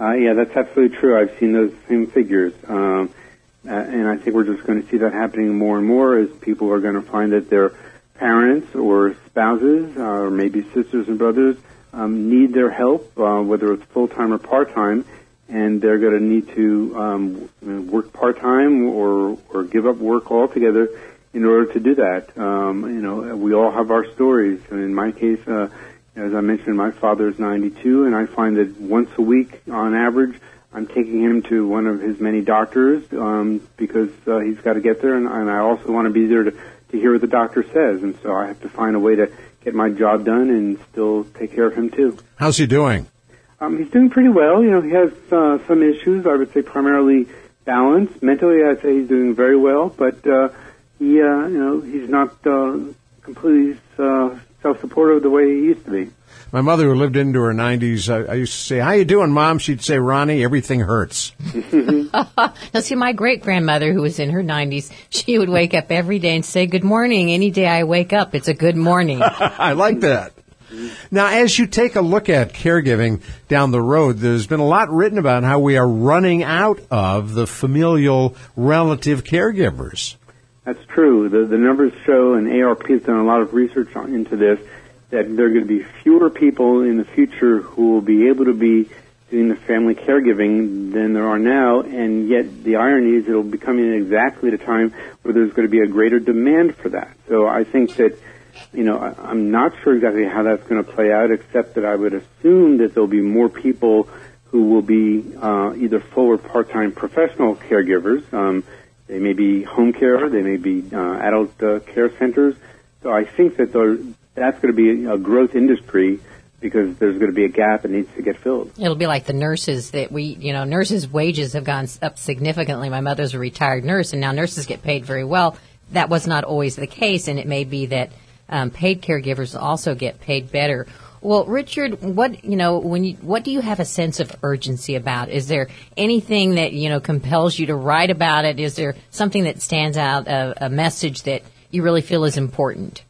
Speaker 4: Uh, yeah, that's absolutely true. I've seen those same figures. Um, and I think we're just going to see that happening more and more as people are going to find that their parents or spouses uh, or maybe sisters and brothers um, need their help, uh, whether it's full time or part time, and they're going to need to um, work part time or or give up work altogether in order to do that. Um, you know, we all have our stories. In my case, uh, as I mentioned, my father is 92, and I find that once a week, on average, I'm taking him to one of his many doctors um, because uh, he's got to get there, and, and I also want to be there to, to hear what the doctor says, and so I have to find a way to get my job done and still take care of him too.
Speaker 1: How's he doing?
Speaker 4: Um, he's doing pretty well. You know, he has uh, some issues. I would say primarily balance. Mentally, I'd say he's doing very well, but uh, he, uh, you know, he's not uh, completely uh, self-supportive the way he used to be.
Speaker 1: My mother, who lived into her 90s, I, I used to say, "How you doing, Mom?" She'd say, "Ronnie, everything hurts."
Speaker 2: now, see, my great grandmother, who was in her 90s, she would wake up every day and say, "Good morning." Any day I wake up, it's a good morning.
Speaker 1: I like that. Now, as you take a look at caregiving down the road, there's been a lot written about how we are running out of the familial relative caregivers.
Speaker 4: That's true. The, the numbers show, and AARP has done a lot of research on, into this, that there are going to be fewer people in the future who will be able to be doing the family caregiving than there are now, and yet the irony is it'll be coming at exactly the time where there's going to be a greater demand for that. So I think that, you know, I, I'm not sure exactly how that's going to play out, except that I would assume that there'll be more people who will be uh, either full or part-time professional caregivers. Um, they may be home care. They may be uh, adult uh, care centers. So I think that that's going to be a growth industry because there's going to be a gap that needs to get filled.
Speaker 2: It'll be like the nurses that we, you know, nurses' wages have gone up significantly. My mother's a retired nurse, and now nurses get paid very well. That was not always the case, and it may be that um, paid caregivers also get paid better. Well, Richard, what you know, when you, what do you have a sense of urgency about? Is there anything that you know compels you to write about it? Is there something that stands out, a, a message that you really feel is important?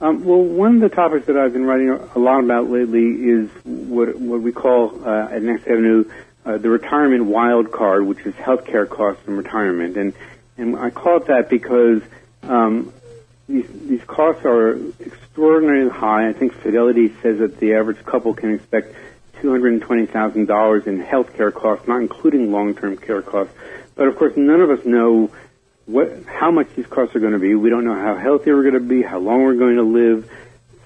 Speaker 4: Um, well, one of the topics that I've been writing a lot about lately is what what we call uh, at Next Avenue uh, the retirement wild card, which is healthcare costs in retirement, and and I call it that because um, these these costs are extraordinarily high. I think Fidelity says that the average couple can expect $220,000 in health care costs, not including long-term care costs. But of course, none of us know what, how much these costs are going to be. We don't know how healthy we're going to be, how long we're going to live.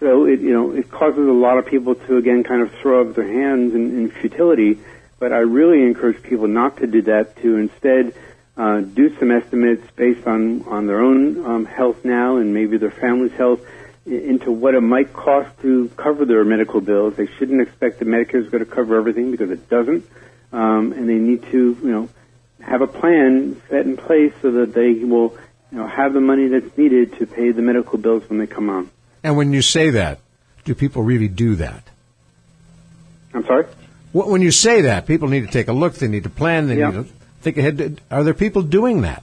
Speaker 4: So it, you know, it causes a lot of people to again kind of throw up their hands in, in futility. But I really encourage people not to do that. To instead uh, do some estimates based on on their own um, health now and maybe their family's health into what it might cost to cover their medical bills. They shouldn't expect that Medicare is going to cover everything because it doesn't, um, and they need to, you know, have a plan set in place so that they will, you know, have the money that's needed to pay the medical bills when they come on.
Speaker 1: And when you say that, do people really do that?
Speaker 4: I'm sorry.
Speaker 1: When you say that, people need to take a look. They need to plan. They yeah. need to think ahead. Are there people doing that?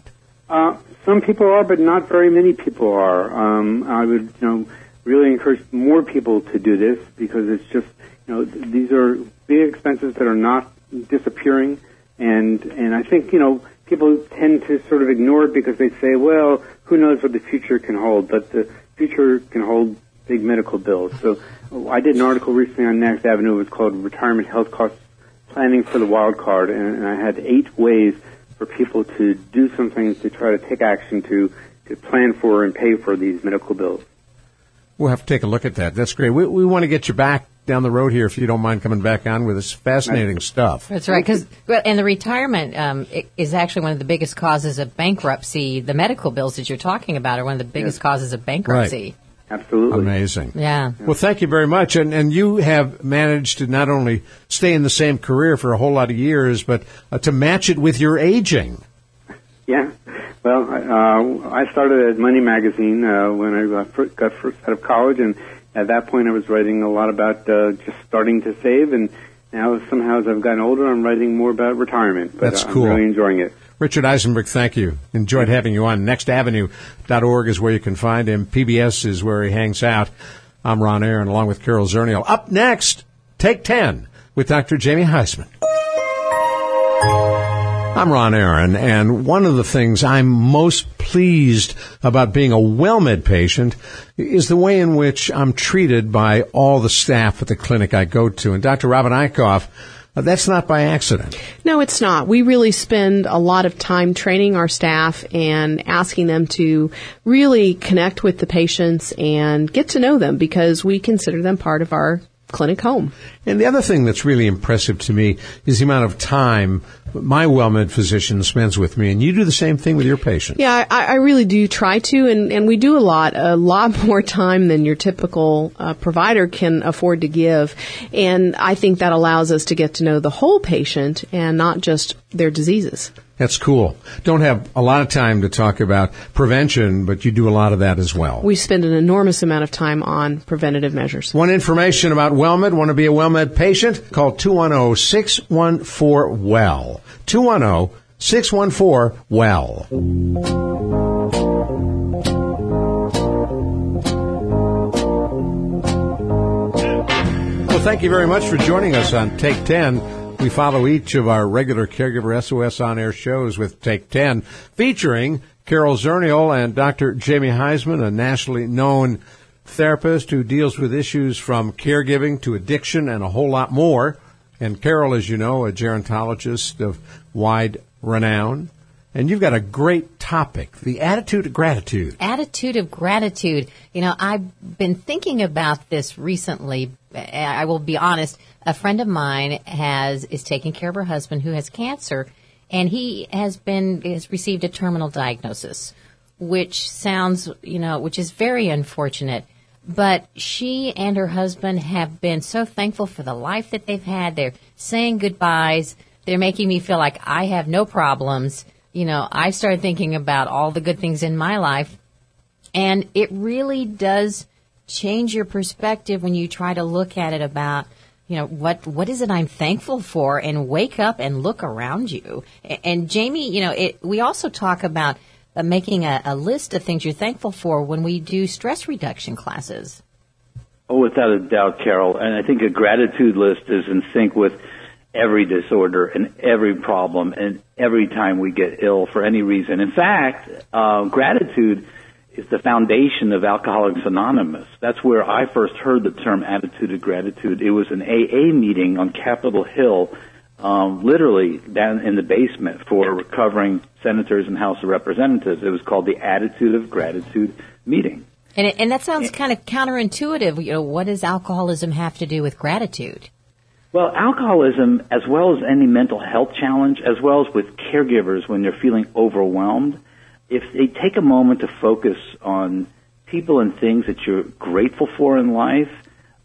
Speaker 4: Uh, some people are, but not very many people are. Um, I would, you know, really encourage more people to do this because it's just, you know, these are big expenses that are not disappearing, and and I think you know people tend to sort of ignore it because they say, well, who knows what the future can hold, but the future can hold big medical bills. So I did an article recently on Next Avenue. It was called "Retirement Health Costs Planning for the Wild Card," and, and I had eight ways for people to do something to try to take action to to plan for and pay for these medical bills.
Speaker 1: We'll have to take a look at that. That's great. We, we want to get you back down the road here if you don't mind coming back on with this fascinating
Speaker 2: That's,
Speaker 1: stuff.
Speaker 2: That's right. Because and the retirement um, is actually one of the biggest causes of bankruptcy. The medical bills that you're talking about are one of the biggest yes. causes of bankruptcy.
Speaker 1: Right.
Speaker 4: Absolutely.
Speaker 1: Amazing.
Speaker 2: Yeah.
Speaker 1: Well, thank you very much. And, and you have managed to not only stay in the same career for a whole lot of years, but uh, to match it with your aging.
Speaker 4: Yeah. Well, uh, I started at Money Magazine uh, when I got first, got first out of college, and at that point I was writing a lot about uh, just starting to save, and now somehow as I've gotten older, I'm writing more about retirement. But
Speaker 1: That's cool.
Speaker 4: I'm really enjoying it.
Speaker 1: Richard Eisenberg, thank you. Enjoyed having you on. NextAvenue.org is where you can find him. PBS is where he hangs out. I'm Ron Aaron along with Carol Zernial. Up next, Take 10 with Dr. Jamie Huysman. I'm Ron Aaron, and one of the things I'm most pleased about being a WellMed patient is the way in which I'm treated by all the staff at the clinic I go to. And Dr. Robin Eichhoff, Uh, that's not by accident.
Speaker 3: No, it's not. We really spend a lot of time training our staff and asking them to really connect with the patients and get to know them because we consider them part of our clinic home.
Speaker 1: And the other thing that's really impressive to me is the amount of time my WellMed physician spends with me, and you do the same thing with your patients.
Speaker 3: Yeah, I, I really do try to, and, and we do a lot, a lot more time than your typical uh, provider can afford to give. And I think that allows us to get to know the whole patient and not just their diseases.
Speaker 1: That's cool. Don't have a lot of time to talk about prevention, but you do a lot of that as well.
Speaker 3: We spend an enormous amount of time on preventative measures.
Speaker 1: Want information about WellMed? Want to be a WellMed patient? Call 210-614-WELL. 210-614-WELL. Well, thank you very much for joining us on Take 10. We follow each of our regular Caregiver SOS on air shows with Take 10, featuring Carol Zernial and Dr. Jamie Huysman, a nationally known therapist who deals with issues from caregiving to addiction and a whole lot more. And Carol, as you know, a gerontologist of wide renown. And you've got a great topic, the attitude of gratitude.
Speaker 2: Attitude of gratitude. You know, I've been thinking about this recently. I will be honest a friend of mine has is taking care of her husband who has cancer, and he has been has received a terminal diagnosis, which sounds you know which is very unfortunate. But she and her husband have been so thankful for the life that they've had. They're saying goodbyes. They're making me feel like I have no problems. You know, I started thinking about all the good things in my life, and it really does change your perspective when you try to look at it about you know what what is it I'm thankful for and wake up and look around you and, and Jamie you know it, we also talk about making a, a, list of things you're thankful for when we do stress reduction classes
Speaker 5: oh without a doubt Carol and I think a gratitude list is in sync with every disorder and every problem and every time we get ill for any reason in fact uh, gratitude is the foundation of Alcoholics Anonymous. That's where I first heard the term attitude of gratitude. It was an AA meeting on Capitol Hill, um, literally down in the basement for recovering senators and House of Representatives. It was called the Attitude of Gratitude meeting.
Speaker 2: And, it, and that sounds kind of counterintuitive. You know, what does alcoholism have to do with gratitude?
Speaker 5: Well, alcoholism, as well as any mental health challenge, as well as with caregivers when they're feeling overwhelmed, if they take a moment to focus on people and things that you're grateful for in life,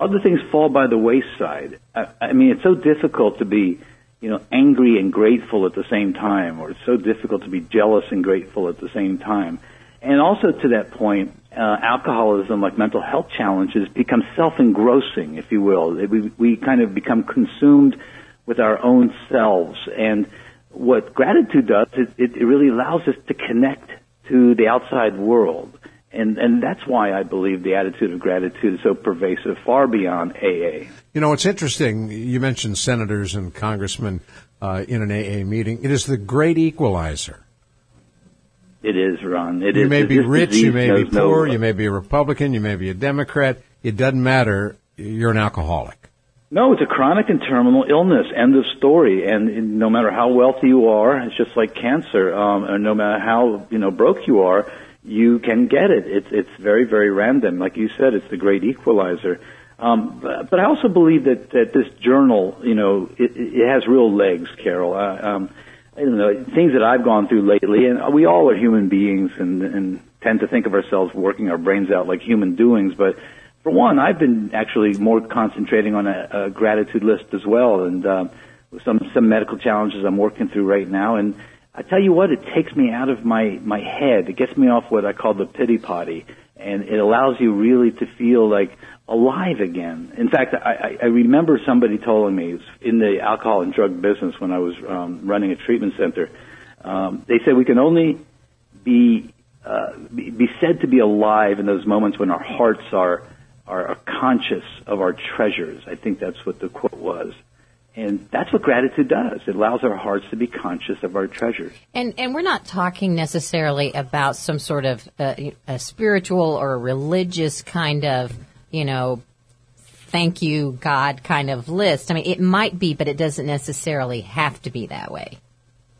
Speaker 5: other things fall by the wayside. I, I mean, it's so difficult to be, you know, angry and grateful at the same time, or it's so difficult to be jealous and grateful at the same time. And also to that point, uh, alcoholism, like mental health challenges, become self-engrossing, if you will. We, we kind of become consumed with our own selves. And what gratitude does, it, it really allows us to connect to the outside world. And, and that's why I believe the attitude of gratitude is so pervasive, far beyond AA.
Speaker 1: You know, it's interesting. You mentioned senators and congressmen uh, in an AA meeting. It is the great equalizer.
Speaker 5: It is, Ron.
Speaker 1: It
Speaker 5: you
Speaker 1: is. may be rich, you may be poor, no, you may be a Republican, you may be a Democrat. It doesn't matter. You're an alcoholic.
Speaker 5: No, it's a chronic and terminal illness. End of story. And no matter how wealthy you are, it's just like cancer. Um, or no matter how you know broke you are, you can get it. It's it's very very random. Like you said, it's the great equalizer. Um, but, but I also believe that that this journal, you know, it, it has real legs, Carol. Uh, um, I don't know things that I've gone through lately, and we all are human beings, and and tend to think of ourselves working our brains out like human doings, but for one, I've been actually more concentrating on a, a gratitude list as well, and uh, some some medical challenges I'm working through right now. And I tell you what, it takes me out of my my head. It gets me off what I call the pity potty, and it allows you really to feel like alive again. In fact, I, I remember somebody telling me in the alcohol and drug business when I was um, running a treatment center. Um, they said we can only be, uh, be said to be alive in those moments when our hearts are are, are conscious of our treasures. I think that's what the quote was. And that's what gratitude does. It allows our hearts to be conscious of our treasures.
Speaker 2: And and we're not talking necessarily about some sort of uh, a spiritual or religious kind of, you know, thank you God kind of list. I mean, it might be, but it doesn't necessarily have to be that way.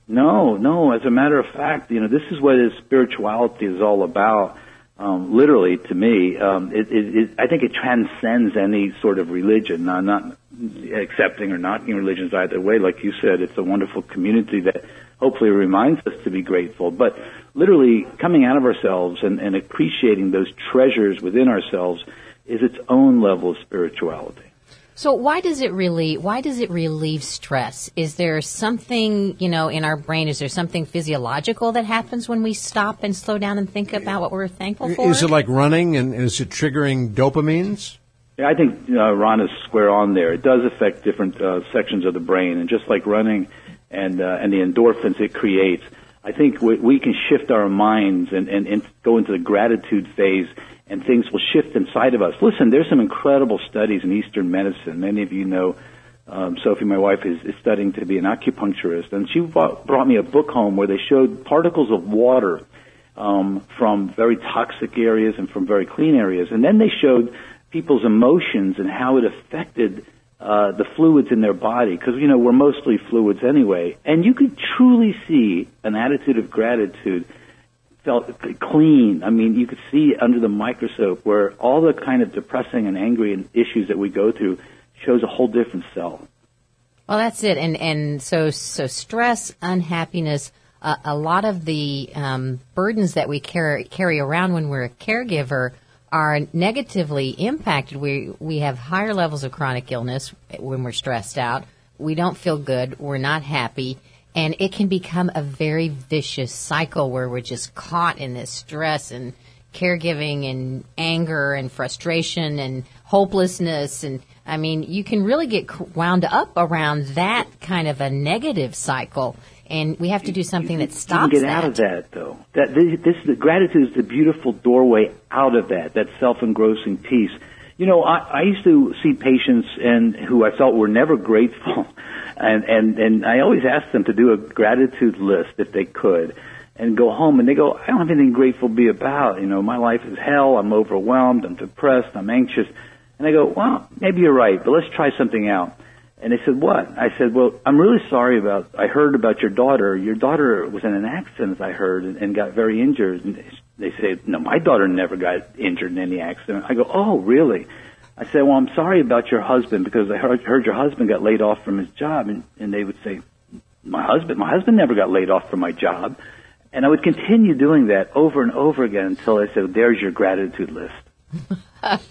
Speaker 5: No, no. As a matter of fact, you know, this is what spirituality is all about. Um, literally, to me, um, it, it, it, I think it transcends any sort of religion. Now, not accepting or not in religions either way. Like you said, it's a wonderful community that hopefully reminds us to be grateful. But literally, coming out of ourselves and, and appreciating those treasures within ourselves is its own level of spirituality.
Speaker 2: So why does it really why does it relieve stress? Is there something, you know, in our brain is there something physiological that happens when we stop and slow down and think about what we're thankful for?
Speaker 1: Is it like running and is it triggering dopamines?
Speaker 5: Yeah, I think uh, Ron is square on there. It does affect different uh, sections of the brain, and just like running and uh, and the endorphins it creates, I think we, we can shift our minds and, and, and go into the gratitude phase and things will shift inside of us. Listen, there's some incredible studies in Eastern medicine. Many of you know um, Sophie, my wife, is, is studying to be an acupuncturist, and she brought, brought me a book home where they showed particles of water um, from very toxic areas and from very clean areas, and then they showed people's emotions and how it affected uh, the fluids in their body, because you know we're mostly fluids anyway, and you could truly see an attitude of gratitude felt clean. I mean, you could see under the microscope where all the kind of depressing and angry issues that we go through shows a whole different cell.
Speaker 2: Well, that's it. And and so so stress, unhappiness, uh, a lot of the um, burdens that we carry carry around when we're a caregiver are negatively impacted. We we have higher levels of chronic illness when we're stressed out. We don't feel good. We're not happy and it can become a very vicious cycle where we're just caught in this stress and caregiving and anger and frustration and hopelessness and I mean you can really get wound up around that kind of a negative cycle and we have to do something that stops
Speaker 5: you can get
Speaker 2: that.
Speaker 5: out of that though that this, this the gratitude is the beautiful doorway out of that that self-engrossing peace you know I, I used to see patients and who I felt were never grateful and and and I always asked them to do a gratitude list if they could, and go home and they go, I don't have anything grateful to be about. You know, my life is hell. I'm overwhelmed. I'm depressed. I'm anxious. And I go, well, maybe you're right, but let's try something out. And they said, what? I said, well, I'm really sorry about, I heard about your daughter. Your daughter was in an accident, I heard, and, and got very injured. And they say, no, my daughter never got injured in any accident. I go, oh, really? I said, well, I'm sorry about your husband because I heard, heard your husband got laid off from his job. And, and they would say, my husband, my husband never got laid off from my job. And I would continue doing that over and over again until I said, there's your gratitude list.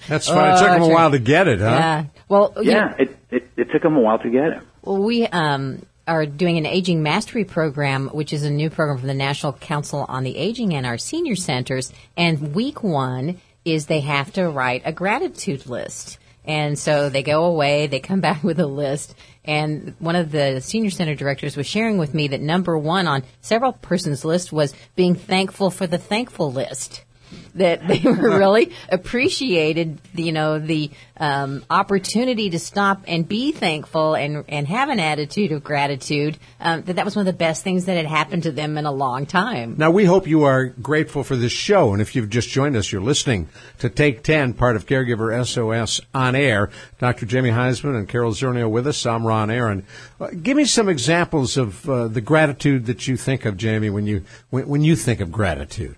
Speaker 1: That's fine. it took them a while to get it, huh?
Speaker 2: Yeah. Well,
Speaker 5: yeah, it, it, it took them a while to get it.
Speaker 2: Well, we um, are doing an aging mastery program, which is a new program from the National Council on the Aging and our senior centers. And week one is they have to write a gratitude list. And so they go away, they come back with a list. And one of the senior center directors was sharing with me that number one on several persons' list was being thankful for the thankful list that they were really appreciated, you know, the um, opportunity to stop and be thankful and and have an attitude of gratitude. Um, that that was one of the best things that had happened to them in a long time.
Speaker 1: Now we hope you are grateful for this show, and if you've just joined us, you're listening to Take Ten, part of Caregiver SOS on air. Dr. Jamie Huysman and Carol Zernial with us. I'm Ron Aaron. Uh, give me some examples of uh, the gratitude that you think of, Jamie, when you when, when you think of gratitude.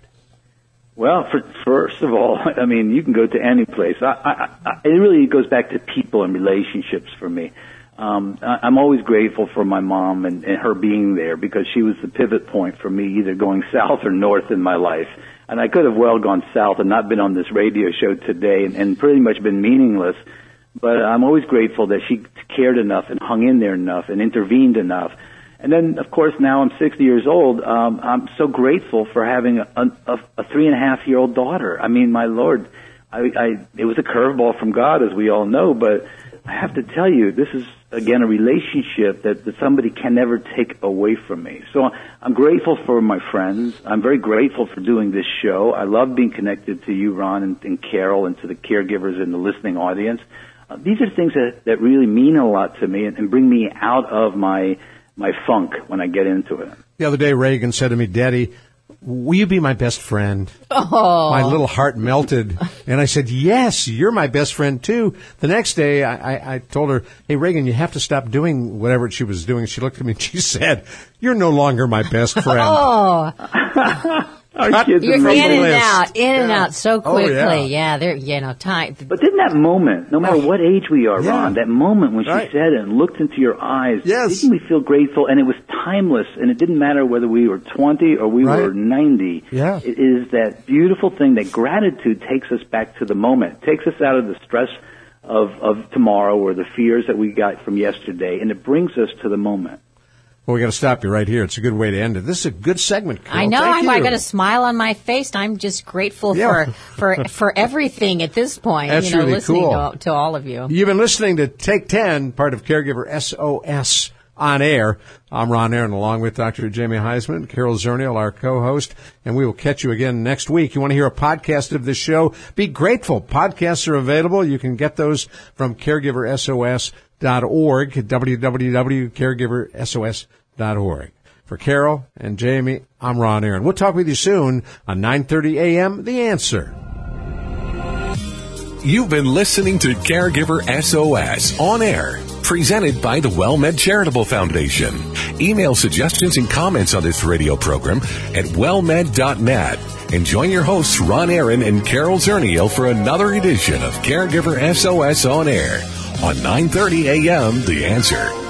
Speaker 5: Well, for, first of all, I mean, you can go to any place. I, I, I, it really goes back to people and relationships for me. Um, I, I'm always grateful for my mom and, and her being there because she was the pivot point for me, either going south or north in my life. And I could have well gone south and not been on this radio show today and, and pretty much been meaningless. But I'm always grateful that she cared enough and hung in there enough and intervened enough and then, of course, now I'm 60 years old. Um, I'm so grateful for having a, a, a three and a half year old daughter. I mean, my Lord, I, I, it was a curveball from God, as we all know, but I have to tell you, this is again a relationship that, that somebody can never take away from me. So I'm grateful for my friends. I'm very grateful for doing this show. I love being connected to you, Ron, and, and Carol, and to the caregivers and the listening audience. Uh, these are things that, that really mean a lot to me and, and bring me out of my my funk when I get into it.
Speaker 1: The other day, Reagan said to me, Daddy, will you be my best friend?
Speaker 2: Oh.
Speaker 1: My little heart melted. And I said, yes, you're my best friend too. The next day, I, I, I told her, hey, Reagan, you have to stop doing whatever she was doing. She looked at me and she said, you're no longer my best friend.
Speaker 2: Oh, Oh,
Speaker 5: Our kids
Speaker 2: you're
Speaker 5: are
Speaker 2: in
Speaker 5: making-
Speaker 2: and
Speaker 1: list.
Speaker 2: out, in and out so
Speaker 1: Oh,
Speaker 2: quickly.
Speaker 1: yeah.
Speaker 2: yeah. they're you know time.
Speaker 5: But didn't that moment, no matter what age we are,
Speaker 1: Yeah.
Speaker 5: Ron, that moment when she
Speaker 1: Right.
Speaker 5: said it and looked into your eyes,
Speaker 1: Yes.
Speaker 5: didn't we feel grateful? And it was timeless, and it didn't matter whether we were 20 or we
Speaker 1: Right.
Speaker 5: were 90.
Speaker 1: Yeah.
Speaker 5: It is that beautiful thing that gratitude takes us back to the moment, takes us out of the stress of, of tomorrow or the fears that we got from yesterday, and it brings us to the moment.
Speaker 1: Well, we got to stop you right here. It's a good way to end it. This is a good segment. Carol.
Speaker 2: I know.
Speaker 1: Thank
Speaker 2: I'm,
Speaker 1: you.
Speaker 2: I got a smile on my face. I'm just grateful
Speaker 1: Yeah.
Speaker 2: for for for everything at this point.
Speaker 1: That's
Speaker 2: you know,
Speaker 1: really
Speaker 2: listening
Speaker 1: cool.
Speaker 2: to, to all of you.
Speaker 1: You've been listening to Take 10, part of Caregiver SOS on air. I'm Ron Aaron, along with Dr. Jamie Huysman, Carol Zernial, our co-host, and we will catch you again next week. You want to hear a podcast of this show? Be grateful. Podcasts are available. You can get those from caregiversos.org, www.caregiversos.org. For Carol and Jamie, I'm Ron Aaron. We'll talk with you soon on 9:30 a.m. The Answer.
Speaker 6: You've been listening to Caregiver SOS on air, presented by the WellMed Charitable Foundation. Email suggestions and comments on this radio program at wellmed.net. And join your hosts Ron Aaron and Carol Zernial for another edition of Caregiver SOS on air on 9:30 a.m. The Answer.